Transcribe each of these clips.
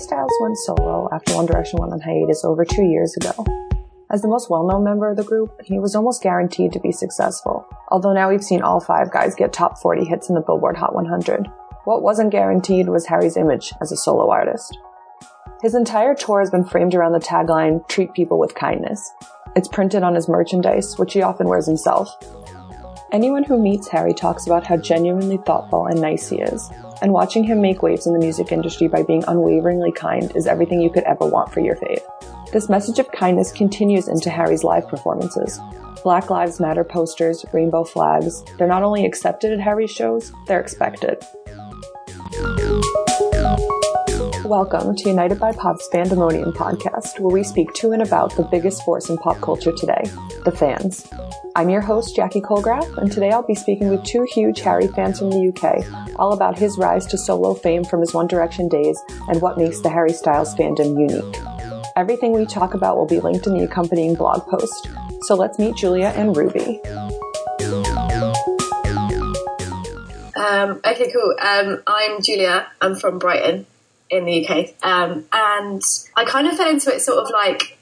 Styles went solo after One Direction went on hiatus over two years ago. As the most well-known member of the group, he was almost guaranteed to be successful, although now we've seen all five guys get top 40 hits in the Billboard Hot 100. What wasn't guaranteed was Harry's image as a solo artist. His entire tour has been framed around the tagline, treat people with kindness. It's printed on his merchandise, which he often wears himself. Anyone who meets Harry talks about how genuinely thoughtful and nice he is, and watching him make waves in the music industry by being unwaveringly kind is everything you could ever want for your fave. This message of kindness continues into Harry's live performances. Black Lives Matter posters, rainbow flags, they're not only accepted at Harry's shows, they're expected. Welcome to United by Pop's Fandomonium podcast, where we speak to and about the biggest force in pop culture today, the fans. I'm your host, Jackie Kolgraf, and today I'll be speaking with two huge Harry fans from the UK, all about his rise to solo fame from his One Direction days and what makes the Harry Styles fandom unique. Everything we talk about will be linked in the accompanying blog post. So let's meet Julia and Ruby. Um, okay, cool. Um, I'm Julia. I'm from Brighton in the UK. Um, and I kind of fell into it sort of like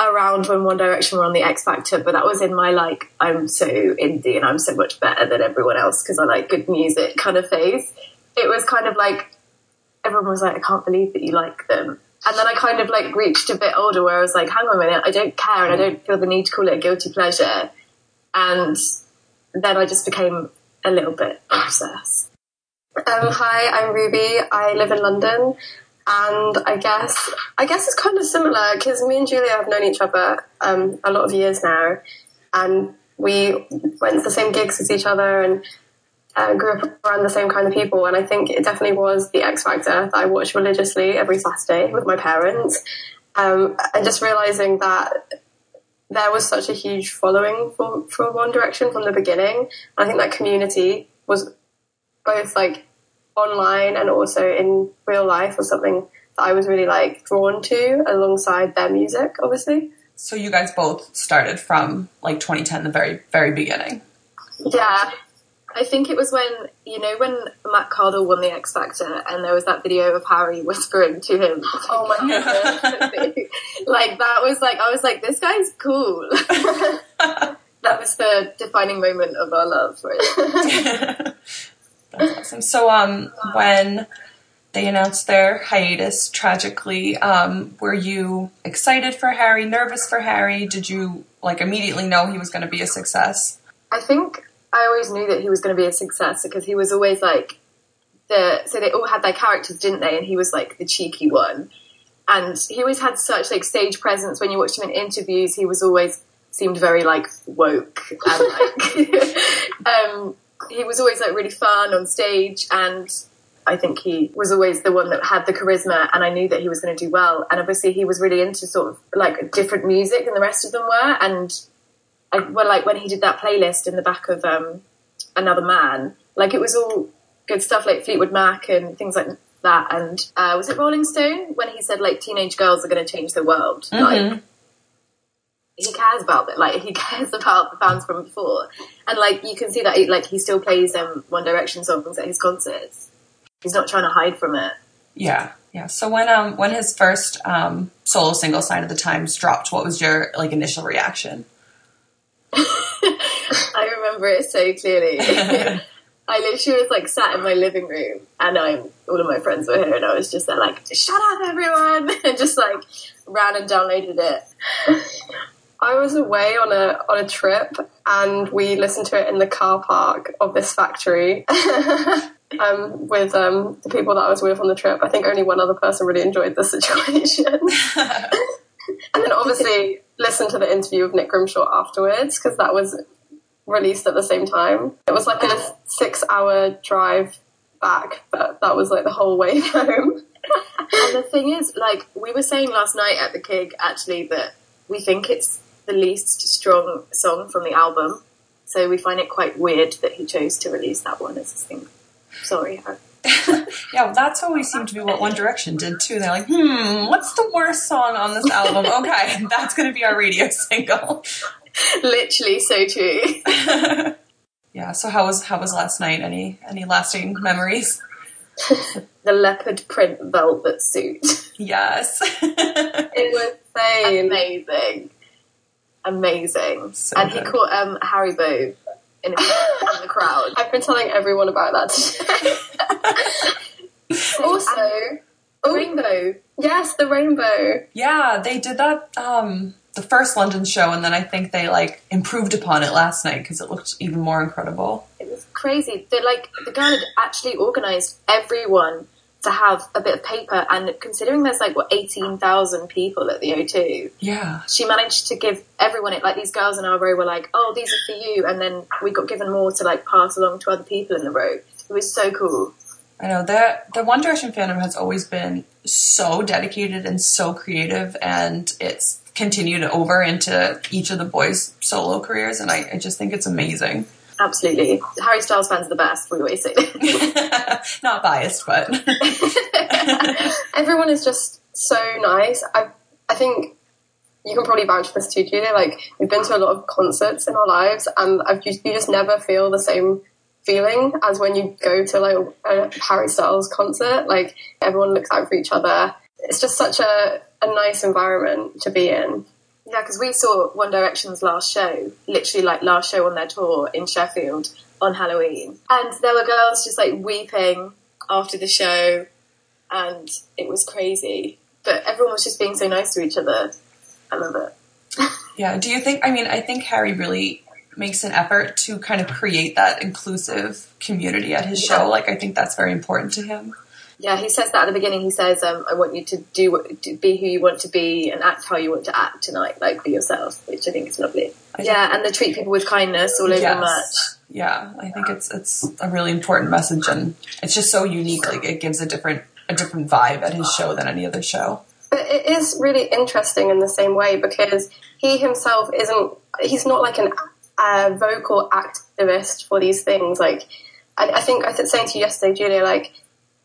around when One Direction were on the X Factor, but that was in my like, I'm so indie and I'm so much better than everyone else because I like good music kind of phase. It was kind of like, everyone was like, I can't believe that you like them. And then I kind of like reached a bit older where I was like, hang on a minute, I don't care and I don't feel the need to call it a guilty pleasure. And then I just became a little bit obsessed. Um, hi, I'm Ruby. I live in London. And I guess I guess it's kind of similar because me and Julia have known each other um, a lot of years now, and we went to the same gigs as each other and uh, grew up around the same kind of people. And I think it definitely was the X Factor that I watched religiously every Saturday with my parents. Um, and just realizing that there was such a huge following for, for One Direction from the beginning. I think that community was both like online and also in real life was something that I was really like drawn to alongside their music, obviously. So you guys both started from like 2010, the very, very beginning. Yeah, I think it was when you know when Matt Cardle won the X Factor, and there was that video of Harry whispering to him. Oh my god! like that was like I was like, this guy's cool. that was the defining moment of our love. Right? That's awesome. So, um, when they announced their hiatus tragically, um, were you excited for Harry? Nervous for Harry? Did you like immediately know he was going to be a success? I think I always knew that he was going to be a success because he was always like the so they all had their characters, didn't they? And he was like the cheeky one, and he always had such like stage presence. When you watched him in interviews, he was always seemed very like woke and like um, he was always like really fun on stage and. I think he was always the one that had the charisma, and I knew that he was going to do well. And obviously, he was really into sort of like different music than the rest of them were. And I, well, like when he did that playlist in the back of um, Another Man, like it was all good stuff like Fleetwood Mac and things like that. And uh, was it Rolling Stone when he said like teenage girls are going to change the world? Mm-hmm. Like he cares about it. Like he cares about the fans from before, and like you can see that he, like he still plays um, One Direction songs at his concerts. He's not trying to hide from it. Yeah, yeah. So when um when his first um solo single "Sign of the Times" dropped, what was your like initial reaction? I remember it so clearly. I literally was like sat in my living room and I'm all of my friends were here and I was just there like, shut up everyone and just like ran and downloaded it. I was away on a on a trip and we listened to it in the car park of this factory. um, with um, the people that I was with on the trip. I think only one other person really enjoyed the situation. and then obviously listened to the interview of Nick Grimshaw afterwards because that was released at the same time. It was like a six hour drive back, but that was like the whole way home. and the thing is, like, we were saying last night at the gig actually that we think it's the least strong song from the album. So we find it quite weird that he chose to release that one as a single. Sorry. yeah, well, that's always seemed to be what One Direction did too. They're like, hmm, what's the worst song on this album? Okay, that's going to be our radio single. Literally, so true. yeah. So how was how was last night? Any any lasting memories? the leopard print velvet suit. Yes. It was insane. Amazing. Amazing. So and he caught um, Harry Boo in, in the crowd. I've been telling everyone about that today. also, The oh, rainbow. yes, the rainbow. yeah, they did that um the first London show and then I think they like improved upon it last night because it looked even more incredible. It was crazy. The, like the girl had actually organised everyone to have a bit of paper, and considering there's like what eighteen thousand people at the O2, Yeah. she managed to give everyone it. Like these girls in our row were like, "Oh, these are for you," and then we got given more to like pass along to other people in the row. It was so cool. I know that the One Direction fandom has always been so dedicated and so creative, and it's continued over into each of the boys' solo careers, and I, I just think it's amazing. Absolutely, Harry Styles fans are the best. We always say. Not biased, but Everyone is just so nice. I I think you can probably vouch for this too, Julia. Like we've been to a lot of concerts in our lives, and I've just, you just never feel the same feeling as when you go to like a Harry Styles concert. Like everyone looks out for each other. It's just such a a nice environment to be in. Yeah, because we saw One Direction's last show, literally like last show on their tour in Sheffield on Halloween. And there were girls just like weeping after the show, and it was crazy. But everyone was just being so nice to each other. I love it. yeah. Do you think? I mean, I think Harry really makes an effort to kind of create that inclusive community at his show. Like, I think that's very important to him. Yeah, he says that at the beginning. He says, um, "I want you to do what, to be who you want to be and act how you want to act tonight, like be yourself," which I think is lovely. I Yeah, and they treat people with kindness all over Yes. the match. Yeah, I think it's it's a really important message, and it's just so unique. Like, it gives a different a different vibe at his show than any other show. But it is really interesting in the same way because he himself isn't, he's not like an uh, vocal activist for these things. Like, I, I think I was saying to you yesterday, Julia, like,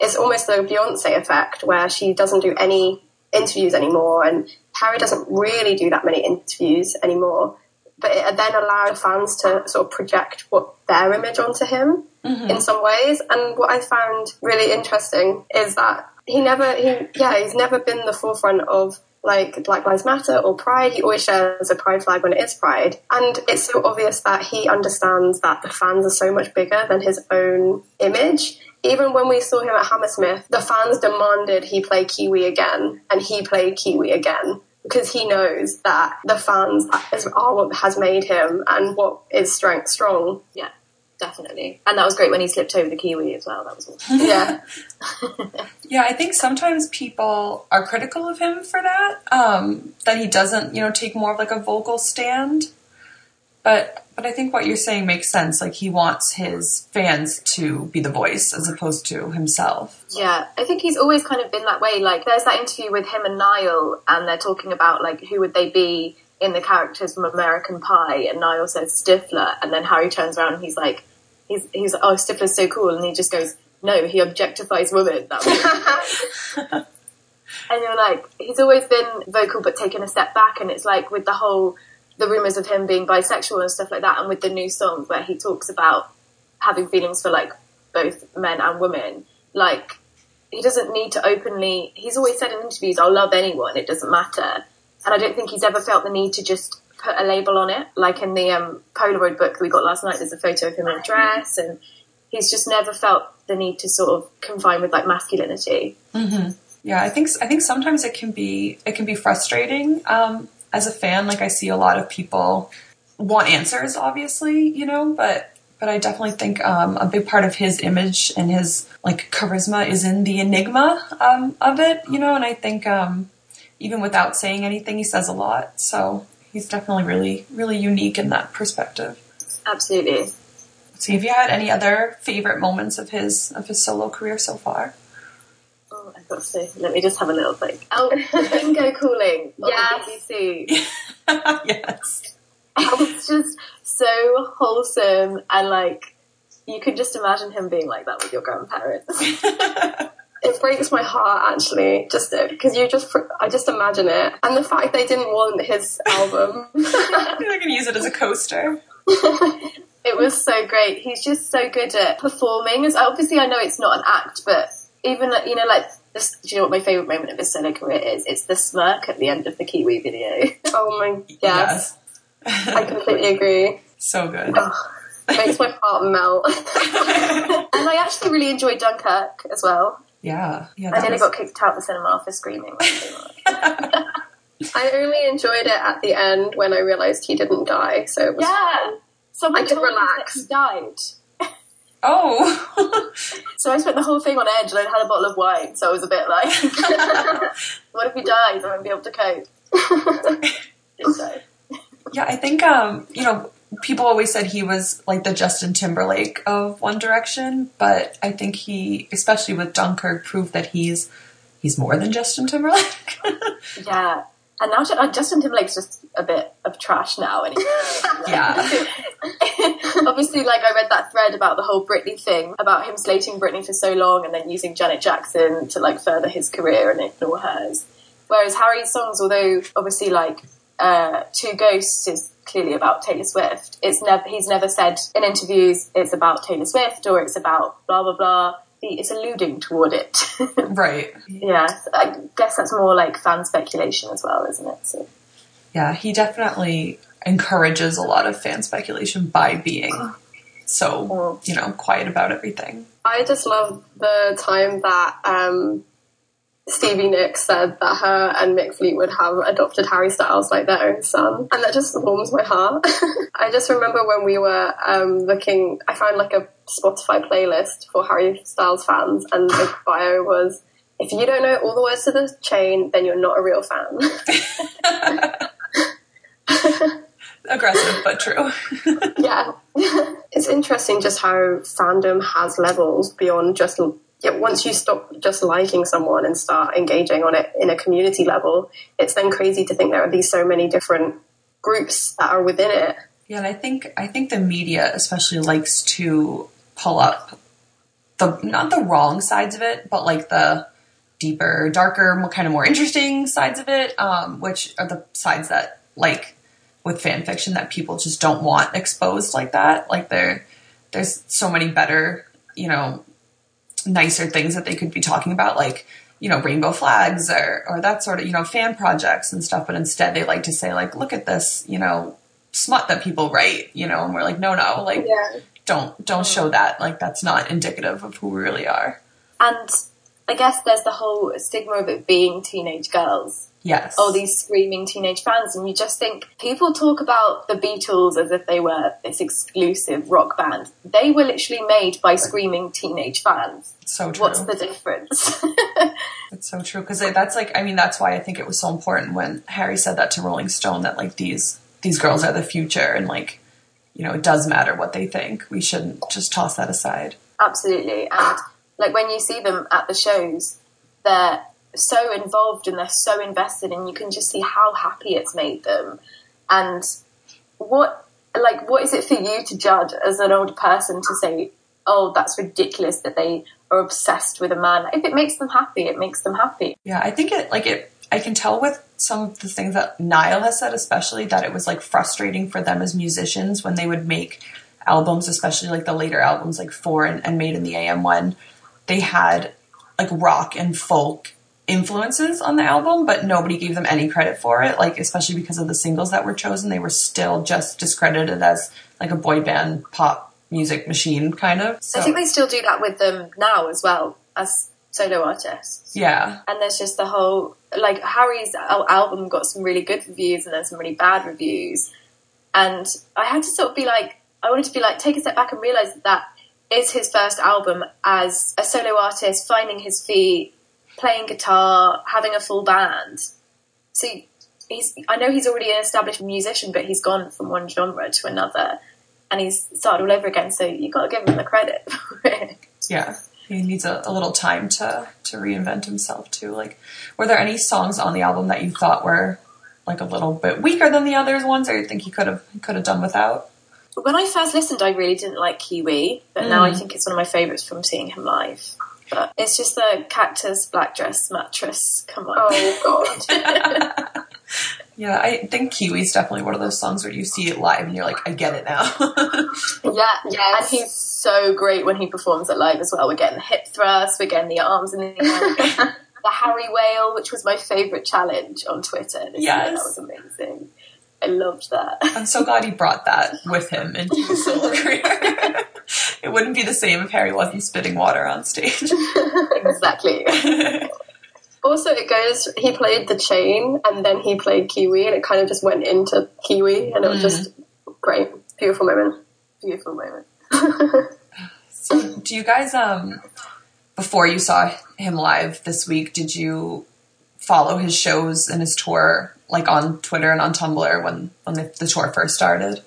it's almost the Beyonce effect where she doesn't do any interviews anymore and Harry doesn't really do that many interviews anymore. But it then allowed fans to sort of project what their image onto him mm-hmm. in some ways. And what I found really interesting is that he never, he, yeah, he's never been the forefront of like Black Lives Matter or Pride. He always shares a Pride flag when it is Pride. And it's so obvious that he understands that the fans are so much bigger than his own image. Even when we saw him at Hammersmith, the fans demanded he play Kiwi again, and he played Kiwi again because he knows that the fans are what has made him and what is strength strong. Yeah, definitely. And that was great when he slipped over the kiwi as well. That was awesome. Yeah. Yeah, I think sometimes people are critical of him for that. Um, that he doesn't, you know, take more of like a vocal stand. But but I think what you're saying makes sense. Like he wants his fans to be the voice as opposed to himself. Yeah, I think he's always kind of been that way. Like, there's that interview with him and Niall, and they're talking about like who would they be in the characters from American Pie, and Niall says Stifler, and then Harry turns around and he's like, he's he's like, oh Stifler's so cool, and he just goes, no, he objectifies women. That and you're like, he's always been vocal but taken a step back, and it's like with the whole the rumors of him being bisexual and stuff like that, and with the new song where he talks about having feelings for like both men and women, like he doesn't need to openly. He's always said in interviews, "I'll love anyone. It doesn't matter," and I don't think he's ever felt the need to just put a label on it. Like in the um, Polaroid book we got last night, there's a photo of him in a dress, and he's just never felt the need to sort of confine with like masculinity. Yeah, I think I think sometimes it can be it can be frustrating um, as a fan. Like I see a lot of people want answers, obviously, you know, but but I definitely think um, a big part of his image and his like charisma is in the enigma um, of it, you know. And I think um, even without saying anything, he says a lot. So he's definitely really really unique in that perspective. Absolutely. So, have you had any other favorite moments of his of his solo career so far? I've got to say, let me just have a little think. Oh, bingo calling on Yes. the BBC. yes. It was just so wholesome and like you could just imagine him being like that with your grandparents. It breaks my heart actually, just because you just, I just imagine it, and the fact they didn't want his album. I can use it as a coaster. It was so great. He's just so good at performing. As obviously, I know it's not an act, but even you know, like this, do you know what my favorite moment of his solo career is? It's the smirk at the end of the Kiwi video. Oh my, yes, I completely agree. so good. Makes my heart melt. and I actually really enjoyed Dunkirk as well. Yeah, yeah. I nearly was- got kicked out of the cinema for screaming. I only enjoyed it at the end when I realised he didn't die. So it was yeah, someone I could relax. that he died. Oh, So I spent the whole thing on edge, and I had a bottle of wine. So I was a bit like, "What if he dies? I won't be able to cope." Yeah. I think um, you know, people always said he was like the Justin Timberlake of One Direction, but I think he, especially with Dunkirk, proved that he's he's more than Justin Timberlake. Yeah, and now Ju- uh, Justin Timberlake's just a bit of trash now. And yeah, obviously, like I read that thread about the whole Britney thing, about him slating Britney for so long, and then using Janet Jackson to like further his career and ignore hers. Whereas Harry's songs, although obviously like uh, Two Ghosts is clearly about Taylor Swift, it's never he's never said in interviews it's about Taylor Swift or it's about blah blah blah. It's alluding toward it. right. yeah, I guess that's more like fan speculation as well, isn't it? So. Yeah, he definitely encourages a lot of fan speculation by being so, you know, quiet about everything. I just love the time that um, Stevie Nicks said that her and Mick Fleetwood have adopted Harry Styles like their own son, and that just warms my heart. I just remember when we were um, looking, I found like a Spotify playlist for Harry Styles fans, and the bio was. If you don't know all the words to the chain, then you're not a real fan. Aggressive, but true. yeah. it's interesting just how fandom has levels beyond just yeah, once you stop just liking someone and start engaging on it in a community level, it's then crazy to think there are these so many different groups that are within it. Yeah, and I think I think the media especially likes to pull up the not the wrong sides of it, but like the deeper, darker, kind of more interesting sides of it, um, which are the sides that like with fan fiction that people just don't want exposed like that. Like there, there's so many better, you know, nicer things that they could be talking about, like you know, rainbow flags or or that sort of you know fan projects and stuff. But instead, they like to say like, look at this, you know, smut that people write, you know, and we're like, no, no, like Yeah. don't don't show that. Like that's not indicative of who we really are. And I guess there's the whole stigma of it being teenage girls. Yes. all these screaming teenage fans, and you just think people talk about the Beatles as if they were this exclusive rock band. They were literally made by screaming teenage fans. So true. What's the difference? It's so true because that's like I mean that's why I think it was so important when Harry said that to Rolling Stone that like these these girls are the future and like you know it does matter what they think. We shouldn't just toss that aside. Absolutely, and like when you see them at the shows, they're so involved and they're so invested, and you can just see how happy it's made them. And what, like, what is it for you to judge as an older person to say, "Oh, that's ridiculous that they are obsessed with a man"? If it makes them happy, it makes them happy. Yeah, I think it like it. I can tell with some of the things that Niall has said, especially that it was like frustrating for them as musicians when they would make albums, especially like the later albums like Four and, and Made in the AM when they had like rock and folk influences on the album, but nobody gave them any credit for it. Like especially because of the singles that were chosen, they were still just discredited as like a boy band pop music machine kind of. So I think they still do that with them now as well as solo artists. yeah, and there's just the whole like Harry's album got some really good reviews and then some really bad reviews, and I had to sort of be like, I wanted to be like, take a step back and realize that that is his first album as a solo artist, finding his feet, playing guitar, having a full band. So he's, I know he's already an established musician, but he's gone from one genre to another, and he's started all over again. So you've got to give him the credit for it. yeah he needs a, a little time to to reinvent himself too like were there any songs on the album that you thought were like a little bit weaker than the others ones or you think he could have could have done without when I first listened, I really didn't like Kiwi, but now I mm. think it's one of my favourites from seeing him live. But it's just the cactus black dress mattress. Come on. Oh god. Yeah, I think Kiwi is definitely one of those songs where you see it live and you're like, I get it now. yeah, yeah, and he's so great when he performs it live as well. We're getting the hip thrust, we're getting the arms and the air. the Harry Whale, which was my favourite challenge on Twitter. This yes. Year. That was amazing. I loved that. I'm so glad he brought that with him into his solo career. It wouldn't be the same if Harry wasn't spitting water on stage. exactly. also, it goes, he played the chain and then he played Kiwi, and it kind of just went into Kiwi, and it was mm. just great. Beautiful moment. Beautiful moment. so, do you guys, um, before you saw him live this week, did you follow his shows and his tour like on Twitter and on Tumblr when when the, the tour first started?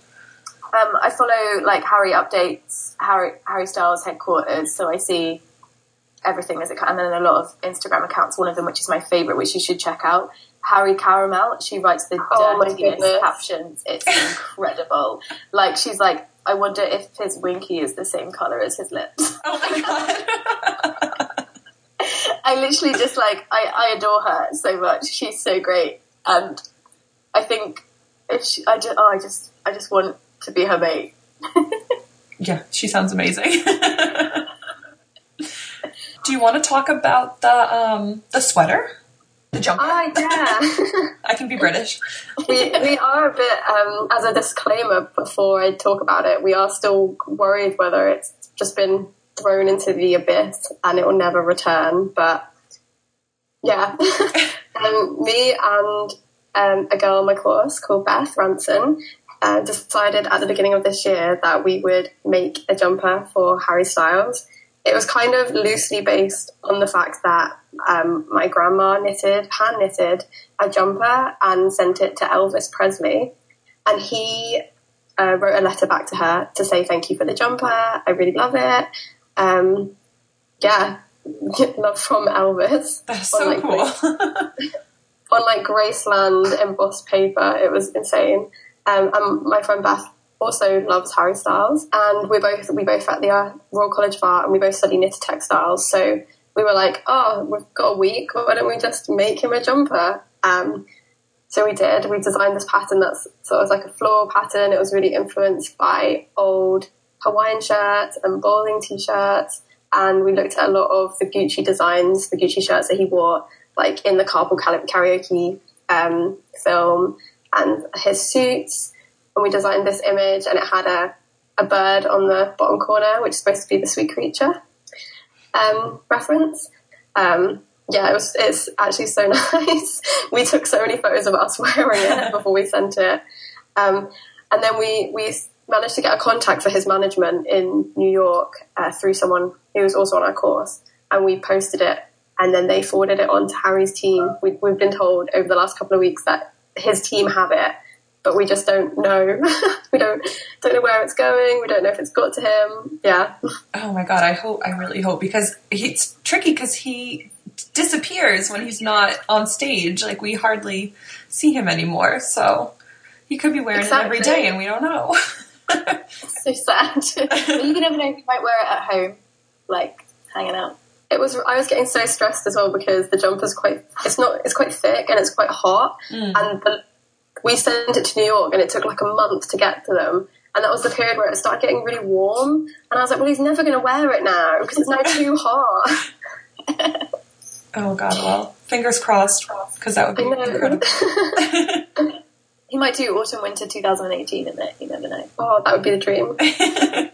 Um, I follow like Harry updates Harry Harry Styles headquarters, so I see everything as it can, and then a lot of Instagram accounts. One of them, which is my favorite, which you should check out. Harry Caramel. She writes the oh dirtiest captions. It's incredible. like she's like, I wonder if his winky is the same color as his lips. Oh my god. I literally just like I, I adore her so much. She's so great, and I think if she, I just, oh, I just, I just want to be her mate. yeah, she sounds amazing. Do you want to talk about the um, the sweater? The jumper? Oh, yeah. I can be British. we, we are a bit, um, as a disclaimer before I talk about it, we are still worried whether it's just been thrown into the abyss and it will never return. But yeah, um, me and um, a girl in my course called Beth Ranson uh, decided at the beginning of this year that we would make a jumper for Harry Styles. It was kind of loosely based on the fact that um, my grandma knitted, hand knitted a jumper and sent it to Elvis Presley. And he uh, wrote a letter back to her to say thank you for the jumper. I really love it. Um, yeah, love from Elvis. That's so like, cool. on like Graceland embossed paper, it was insane. Um, and my friend Beth also loves Harry Styles, and we both we both at the uh, Royal College of Art, and we both study knitted textiles. So we were like, oh, we've got a week. Why don't we just make him a jumper? Um, so we did. We designed this pattern that's sort of like a floral pattern. It was really influenced by old Hawaiian shirts and bowling t-shirts. And we looked at a lot of the Gucci designs, the Gucci shirts that he wore, like in the Carpool Karaoke um, film, and his suits. And we designed this image, and it had a, a bird on the bottom corner, which is supposed to be the sweet creature um, reference. Um, yeah, it was, it's actually so nice. we took so many photos of us wearing it before we sent it. Um, and then we, we managed to get a contact for his management in New York uh, through someone who was also on our course, and we posted it, and then they forwarded it on to Harry's team. We, we've been told over the last couple of weeks that his team have it, but we just don't know. we don't don't know where it's going. We don't know if it's got to him. Yeah. Oh my god! I hope. I really hope because it's tricky because he disappears when he's not on stage. Like we hardly see him anymore. So he could be wearing exactly. it every day, and we don't know. so sad. you never know. He might wear it at home, like hanging out. It was. I was getting so stressed as well because the jumper's quite. It's not. It's quite thick and it's quite hot. Mm. And the, we sent it to New York and it took like a month to get to them. And that was the period where it started getting really warm. And I was like, well, he's never going to wear it now because it's now too hot. oh god. Well, fingers crossed because that would be incredible. He might do autumn winter 2018 in it. You never know. Oh, that would be the dream.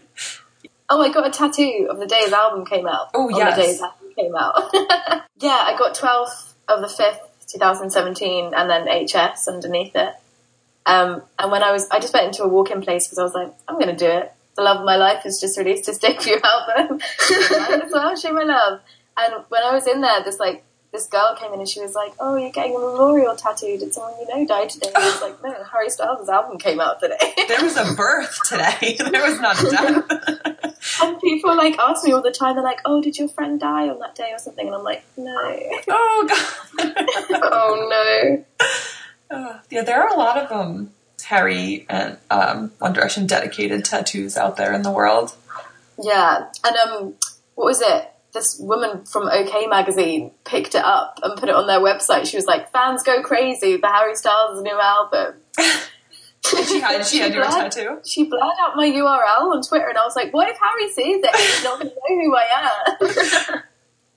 oh, I got a tattoo of the day his album came out. Oh, yes. the day his album came out. yeah, I got 12th of the 5th, 2017, and then HS underneath it. Um, and when I was, I just went into a walk-in place because I was like, I'm going to do it. The love of my life has just released his debut album. As well show my love. And when I was in there, this like this girl came in and she was like, "Oh, you're getting a memorial tattoo. Did someone you know die today?" I was like, "No, Harry Styles' album came out today." there was a birth today. there was not a death. and people like ask me all the time. They're like, "Oh, did your friend die on that day or something?" And I'm like, "No." Oh god. oh no. Uh, yeah, there are a lot of um, Harry and um, One Direction dedicated tattoos out there in the world. Yeah, and um, what was it? This woman from OK magazine picked it up and put it on their website. She was like, "Fans go crazy! The Harry Styles new album." she had she had your blurred- tattoo. She blurred out my URL on Twitter, and I was like, "What if Harry sees it? He's not going to know who I am."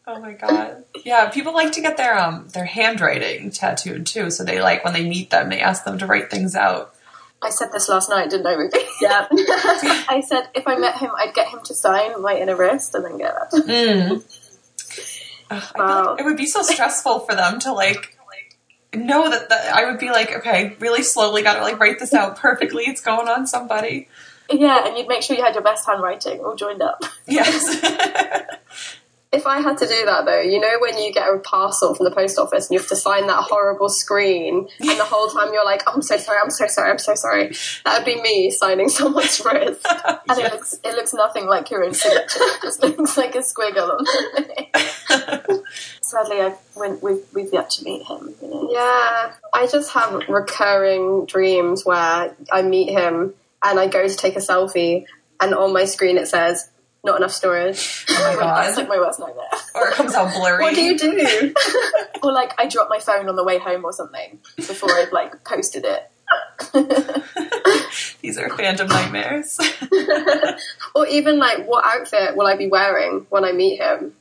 Oh my god. Yeah, people like to get their um their handwriting tattooed too. So they like when they meet them, they ask them to write things out. I said this last night, didn't I, Ruby? Yeah. I said if I met him, I'd get him to sign my inner wrist and then get that. Mm. Ugh, Wow. like it would be so stressful for them to like know that the, I would be like, okay, really slowly, got to like write this out perfectly. It's going on somebody. Yeah, and you'd make sure you had your best handwriting all joined up. Yes. If I had to do that though, you know when you get a parcel from the post office and you have to sign that horrible screen and the whole time you're like, oh, I'm so sorry, I'm so sorry, I'm so sorry. That would be me signing someone's wrist. And it looks it looks nothing like your own signature. It just looks like a squiggle on the Sadly, I've, when, we've, we've yet to meet him. You know? Yeah, I just have recurring dreams where I meet him and I go to take a selfie and on my screen it says, not enough storage. oh my god, That's like my worst nightmare. Or it comes out blurry. What do you do? or like I drop my phone on the way home or something before I've like posted it. These are phantom nightmares. or even like, what outfit will I be wearing when I meet him?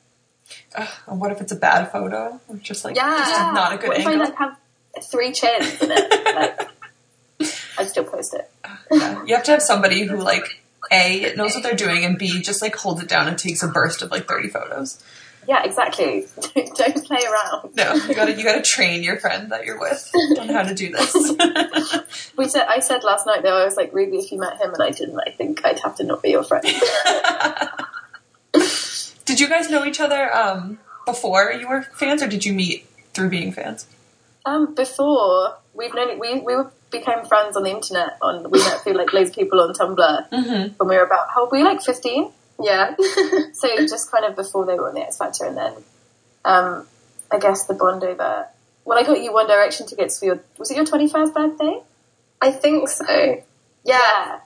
Ugh, and what if it's a bad photo? Or just like Yeah. just not a good what if I like have three chins in it? Like, I'd still post it. Yeah. You have to have somebody who like A it knows what they're doing and B just like holds it down and takes a burst of like thirty photos. Yeah, exactly. Don't play around. No, you gotta you gotta train your friend that you're with on how to do this. We said I said last night though I was like Ruby, if you met him and I didn't, I think I'd have to not be your friend. did you guys know each other um, before you were fans, or did you meet through being fans? Um, before we've known we we were, became friends on the internet. On we met through like loads of people on Tumblr Mm-hmm. when we were about how old were we like fifteen? Yeah. So just kind of before they were on the X Factor, and then um, I guess the bond over. Well, I got you One Direction tickets for your was it your twenty first birthday? I think so. Yeah. Yeah,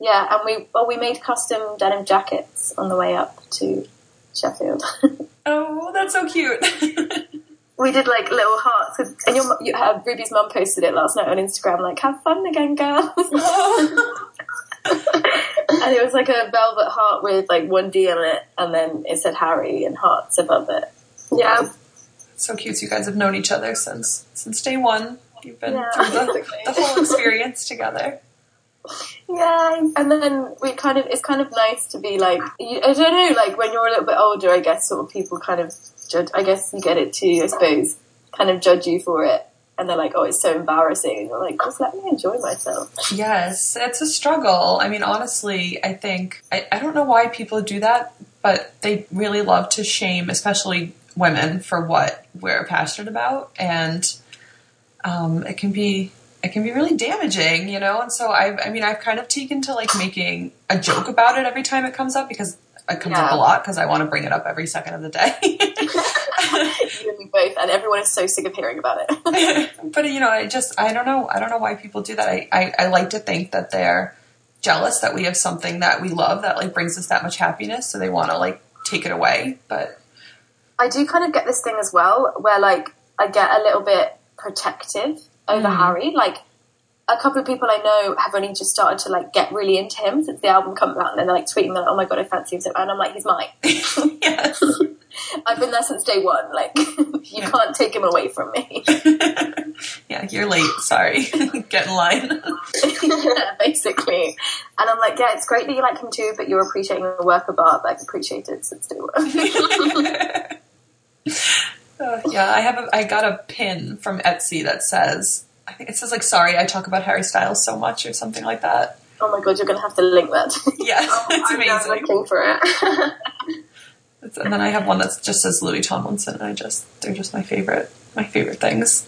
yeah, and we well we made custom denim jackets on the way up to Sheffield. Oh, that's so cute. We did like little hearts, 'cause- and your, you, uh, Ruby's mum posted it last night on Instagram, like "Have fun again, girls." and it was like a velvet heart with like one D on it, and then it said Harry and hearts above it. Yeah. so cute. You guys have known each other since since day one. You've been Yeah, through the, the whole experience together. Yeah, and then we kind of it's kind of nice to be like I don't know, like when you're a little bit older, I guess sort of people kind of judge. I guess you get it too, I suppose, kind of judge you for it, and they're like, oh, it's so embarrassing. You're like, just let me enjoy myself. Yes, it's a struggle. I mean, honestly, I think I, I don't know why people do that, but they really love to shame, especially women, for what we're passionate about, and um, it can be it can be really damaging, you know. And so I've, I mean, I've kind of taken to like making a joke about it every time it comes up because it comes up a lot because I want to bring it up every second of the day. you and me both, and everyone is so sick of hearing about it. but you know, I just I don't know I don't know why people do that. I, I I like to think that they're jealous that we have something that we love that like brings us that much happiness, so they want to like take it away. But I do kind of get this thing as well, where like I get a little bit protective over Mm. Harry. Like a couple of people I know have only just started to like get really into him since the album comes out, and they're like tweeting, they're like, "Oh my god, I fancy him!" so And I'm like, "He's mine. yes, I've been there since day one. Like you Yeah. can't take him away from me." yeah, you're late. Sorry, get in line. yeah, basically. And I'm like, "Yeah, it's great that you like him too, but you're appreciating the work of art that I've appreciated since day one." Uh, yeah, I have a, I got a pin from Etsy that says I think it says like sorry I talk about Harry Styles so much or something like that. oh my god, you're gonna have to link that. Yes, oh, it's I'm amazing. looking for it. It's- and then I have one that just says Louis Tomlinson. And I just they're just my favorite my favorite things.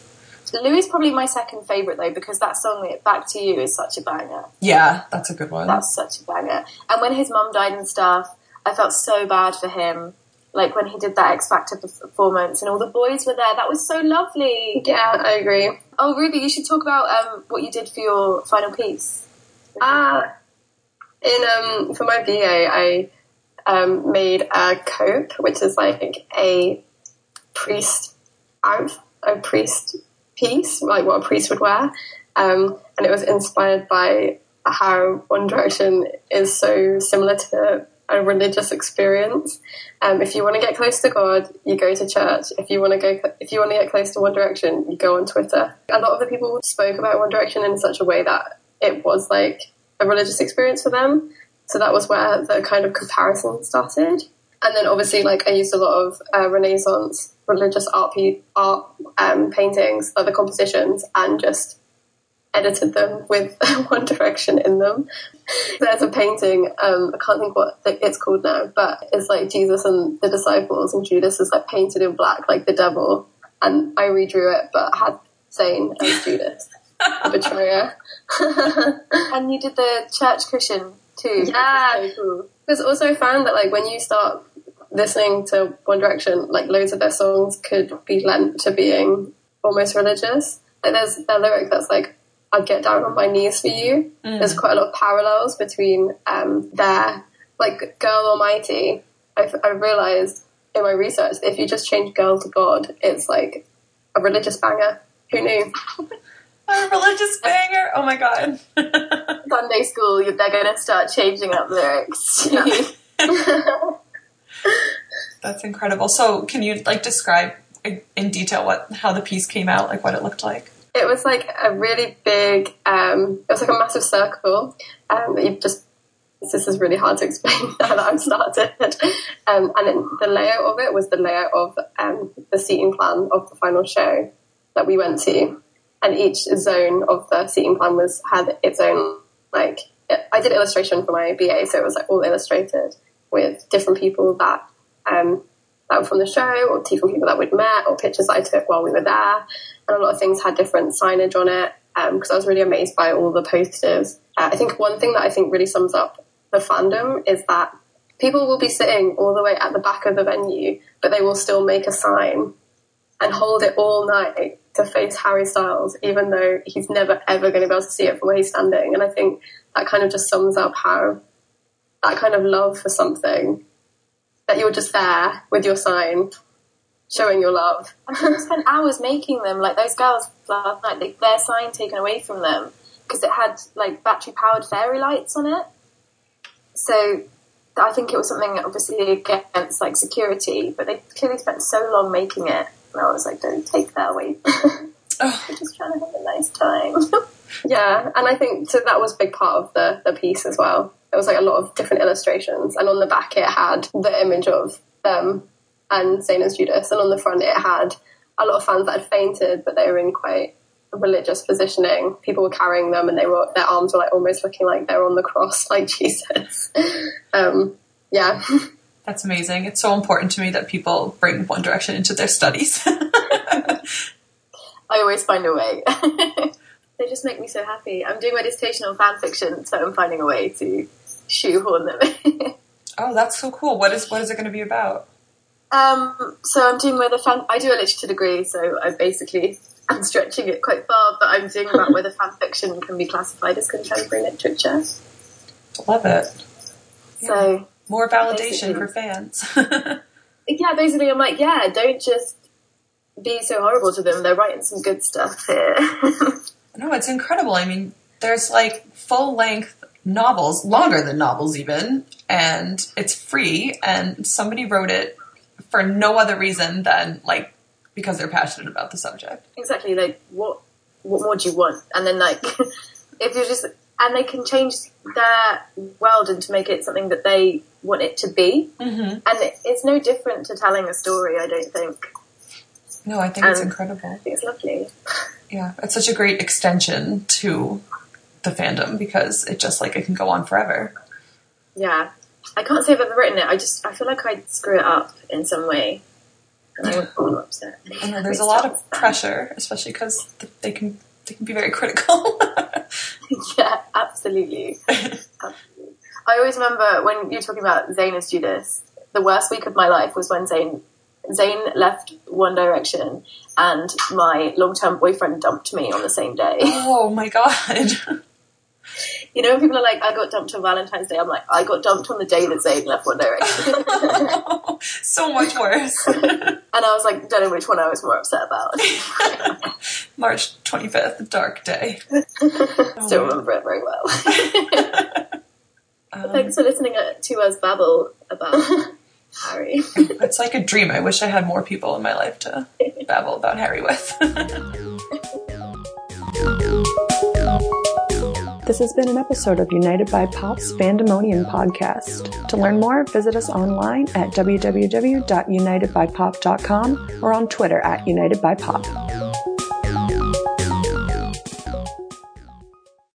Louis is probably my second favorite though because that song "Back to You" is such a banger. Yeah, that's a good one. That's such a banger. And when his mum died and stuff, I felt so bad for him. Like when he did that X Factor performance and all the boys were there. That was so lovely. yeah, I agree. Oh, Ruby, you should talk about um, what you did for your final piece. Ah, in um for my BA, I um, made a cope, which is like a priest out a priest piece, like what a priest would wear, um, and it was inspired by how One Direction is so similar to a religious experience. Um, if you want to get close to God, you go to church. If you want to go, if you want to get close to One Direction, you go on Twitter. A lot of the people spoke about One Direction in such a way that it was like a religious experience for them. So that was where the kind of comparison started. And then obviously, like I used a lot of uh, Renaissance religious art, art um, paintings, other compositions, and just edited them with One Direction in them. There's a painting, um, I can't think what it's called now, but it's like Jesus and the disciples, and Judas is like painted in black, like the devil. And I redrew it, but had Zayn as Judas, the betrayer. and you did the church cushion too. Yeah. So cool. Because also found that like when you start listening to One Direction, like loads of their songs could be lent to being almost religious. Like there's a lyric that's like, I'd get down on my knees for you. Mm. There's quite a lot of parallels between um, their, like, Girl Almighty. I've, I've realised in my research if you just change girl to God, it's like a religious banger. Who knew? a religious banger? Oh my god. Sunday school, they're going to start changing up lyrics. That's incredible. So, can you like describe in detail what how the piece came out, like what it looked like? It was like a really big. Um, it was like a massive circle um, you just. This is really hard to explain now that I've started. Um, and then the layout of it was the layout of um, the seating plan of the final show that we went to, and each zone of the seating plan was had its own like. I did illustration for my BA, so it was like all illustrated with different people that um, that were from the show, or different people that we'd met, or pictures I took while we were there. And a lot of things had different signage on it because um, I was really amazed by all the posters. Uh, I think one thing that I think really sums up the fandom is that people will be sitting all the way at the back of the venue, but they will still make a sign and hold it all night to face Harry Styles, even though he's never ever going to be able to see it from where he's standing. And I think that kind of just sums up how that kind of love for something that you're just there with your sign showing your love. I spent hours making them. Like those girls last night, they, their sign taken away from them because it had like battery powered fairy lights on it. So I think it was something obviously against like security, but they clearly spent so long making it. And I was like, don't take that away. oh. Just trying to have a nice time. yeah, and I think so that was a big part of the, the piece as well. There was like a lot of different illustrations, and on the back it had the image of them and St. as Judas, and on the front it had a lot of fans that had fainted, but they were in quite religious positioning. People were carrying them, and they were their arms were like almost looking like they're on the cross, like Jesus. um, yeah. That's amazing. It's so important to me that people bring One Direction into their studies. I always find a way. they just make me so happy. I'm doing my dissertation on fan fiction, so I'm finding a way to shoehorn them. oh, that's so cool. What is what is it going to be about? Um, so I'm doing whether fan. I do a literature degree, so I basically I'm stretching it quite far, but I'm doing about whether fan fiction can be classified as contemporary literature. I love it. So yeah. more validation for fans. yeah, basically, I'm like, yeah, don't just be so horrible to them. They're writing some good stuff here. no, it's incredible. I mean, there's like full length novels, longer than novels even, and it's free. And somebody wrote it for no other reason than like because they're passionate about the subject. Exactly. Like what what more do you want? And then like if you're just and they can change their world and to make it something that they want it to be. Mm-hmm. And it, it's no different to telling a story. I don't think. No, I think and it's incredible. it's lovely. Yeah, it's such a great extension to the fandom because it just like it can go on forever. Yeah, I can't say I've ever written it. I just I feel like I'd screw it up in some way, and I would upset. I know there's a lot of pressure, especially because they can they can be very critical. yeah, absolutely. absolutely. I always remember when you were talking about Zayn as Judas. The worst week of my life was when Zayn Zayn left One Direction, and my long term boyfriend dumped me on the same day. Oh my god. You know, people are like, I got dumped on Valentine's Day, I'm like, I got dumped on the day that Zayn left One Direction. so much worse. and I was like, don't know which one I was more upset about. March 25th, dark day. Still remember it very well. Um, Thanks for listening to us babble about Harry. it's like a dream. I wish I had more people in my life to babble about Harry with. This has been an episode of United by Pop's Fandomonium podcast. To learn more, visit us online at www.unitedbypop.com or on Twitter at United by Pop.